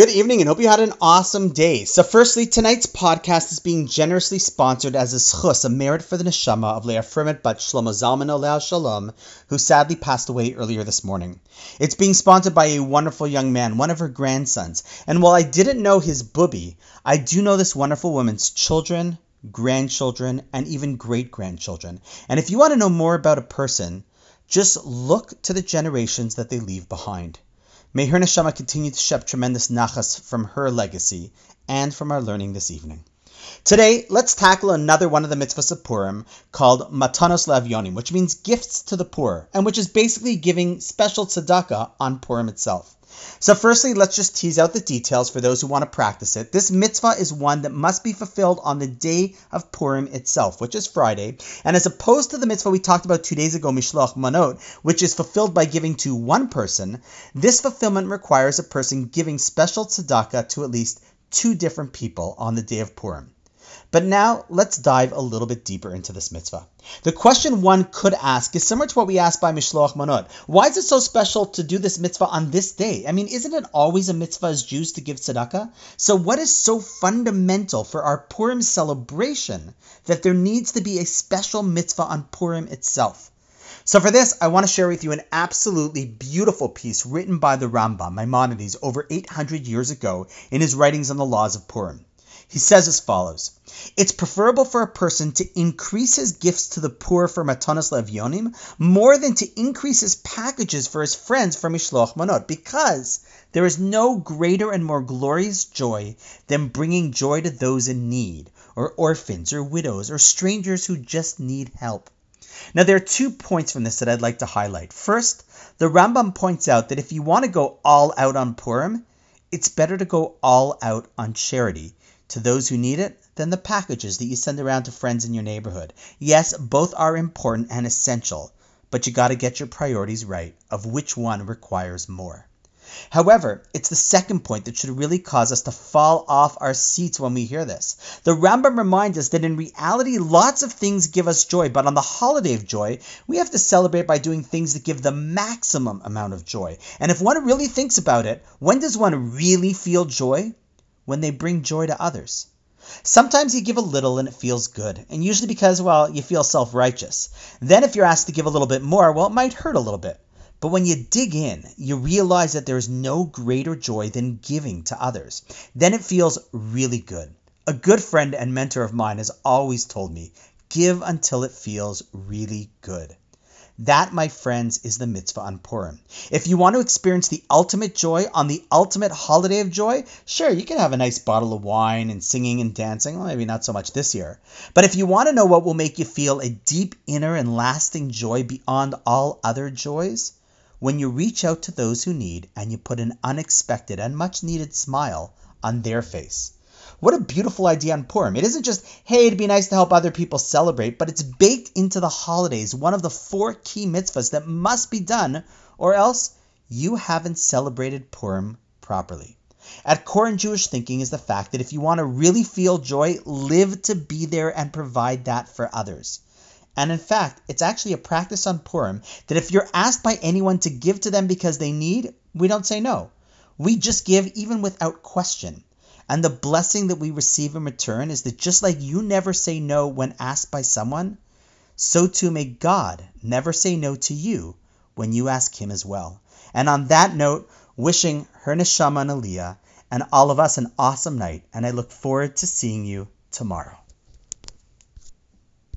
Good evening and hope you had an awesome day. So, firstly, tonight's podcast is being generously sponsored as a zchus, a merit for the neshama of Leah Frimet Bat Shlomo Zalman Oleh Shalom, who sadly passed away earlier this morning. It's being sponsored by a wonderful young man, one of her grandsons. And while I didn't know his bubby, I do know this wonderful woman's children, grandchildren, and even great grandchildren. And if you want to know more about a person, just look to the generations that they leave behind. May her neshama continue to shep tremendous nachas from her legacy and from our learning this evening. Today, let's tackle another one of the mitzvahs of Purim called Matanos Lavyonim, which means gifts to the poor, and which is basically giving special tzedakah on Purim itself. So, firstly, let's just tease out the details for those who want to practice it. This mitzvah is one that must be fulfilled on the day of Purim itself, which is Friday. And as opposed to the mitzvah we talked about two days ago, Mishloach Manot, which is fulfilled by giving to one person, this fulfillment requires a person giving special tzedakah to at least two different people on the day of Purim. But now let's dive a little bit deeper into this mitzvah. The question one could ask is similar to what we asked by Mishloach Manot. Why is it so special to do this mitzvah on this day? I mean, isn't it always a mitzvah as Jews to give tzedakah? So what is so fundamental for our Purim celebration that there needs to be a special mitzvah on Purim itself? So for this, I want to share with you an absolutely beautiful piece written by the Rambam, Maimonides, over 800 years ago in his writings on the laws of Purim. He says as follows It's preferable for a person to increase his gifts to the poor for Matanas Levyonim more than to increase his packages for his friends for Mishloach Manot, because there is no greater and more glorious joy than bringing joy to those in need, or orphans, or widows, or strangers who just need help. Now, there are two points from this that I'd like to highlight. First, the Rambam points out that if you want to go all out on Purim, it's better to go all out on charity to those who need it than the packages that you send around to friends in your neighborhood. Yes, both are important and essential, but you got to get your priorities right of which one requires more. However, it's the second point that should really cause us to fall off our seats when we hear this. The Rambam reminds us that in reality, lots of things give us joy, but on the holiday of joy, we have to celebrate by doing things that give the maximum amount of joy. And if one really thinks about it, when does one really feel joy? When they bring joy to others. Sometimes you give a little and it feels good, and usually because, well, you feel self righteous. Then, if you're asked to give a little bit more, well, it might hurt a little bit. But when you dig in, you realize that there is no greater joy than giving to others. Then it feels really good. A good friend and mentor of mine has always told me give until it feels really good. That, my friends, is the mitzvah on Purim. If you want to experience the ultimate joy on the ultimate holiday of joy, sure, you can have a nice bottle of wine and singing and dancing. Well, maybe not so much this year. But if you want to know what will make you feel a deep inner and lasting joy beyond all other joys, when you reach out to those who need and you put an unexpected and much needed smile on their face. What a beautiful idea on Purim. It isn't just, hey, it'd be nice to help other people celebrate, but it's baked into the holidays, one of the four key mitzvahs that must be done, or else you haven't celebrated Purim properly. At core in Jewish thinking is the fact that if you want to really feel joy, live to be there and provide that for others. And in fact, it's actually a practice on Purim that if you're asked by anyone to give to them because they need, we don't say no. We just give even without question. And the blessing that we receive in return is that just like you never say no when asked by someone, so too may God never say no to you when you ask Him as well. And on that note, wishing her neshama and Aliyah and all of us an awesome night, and I look forward to seeing you tomorrow.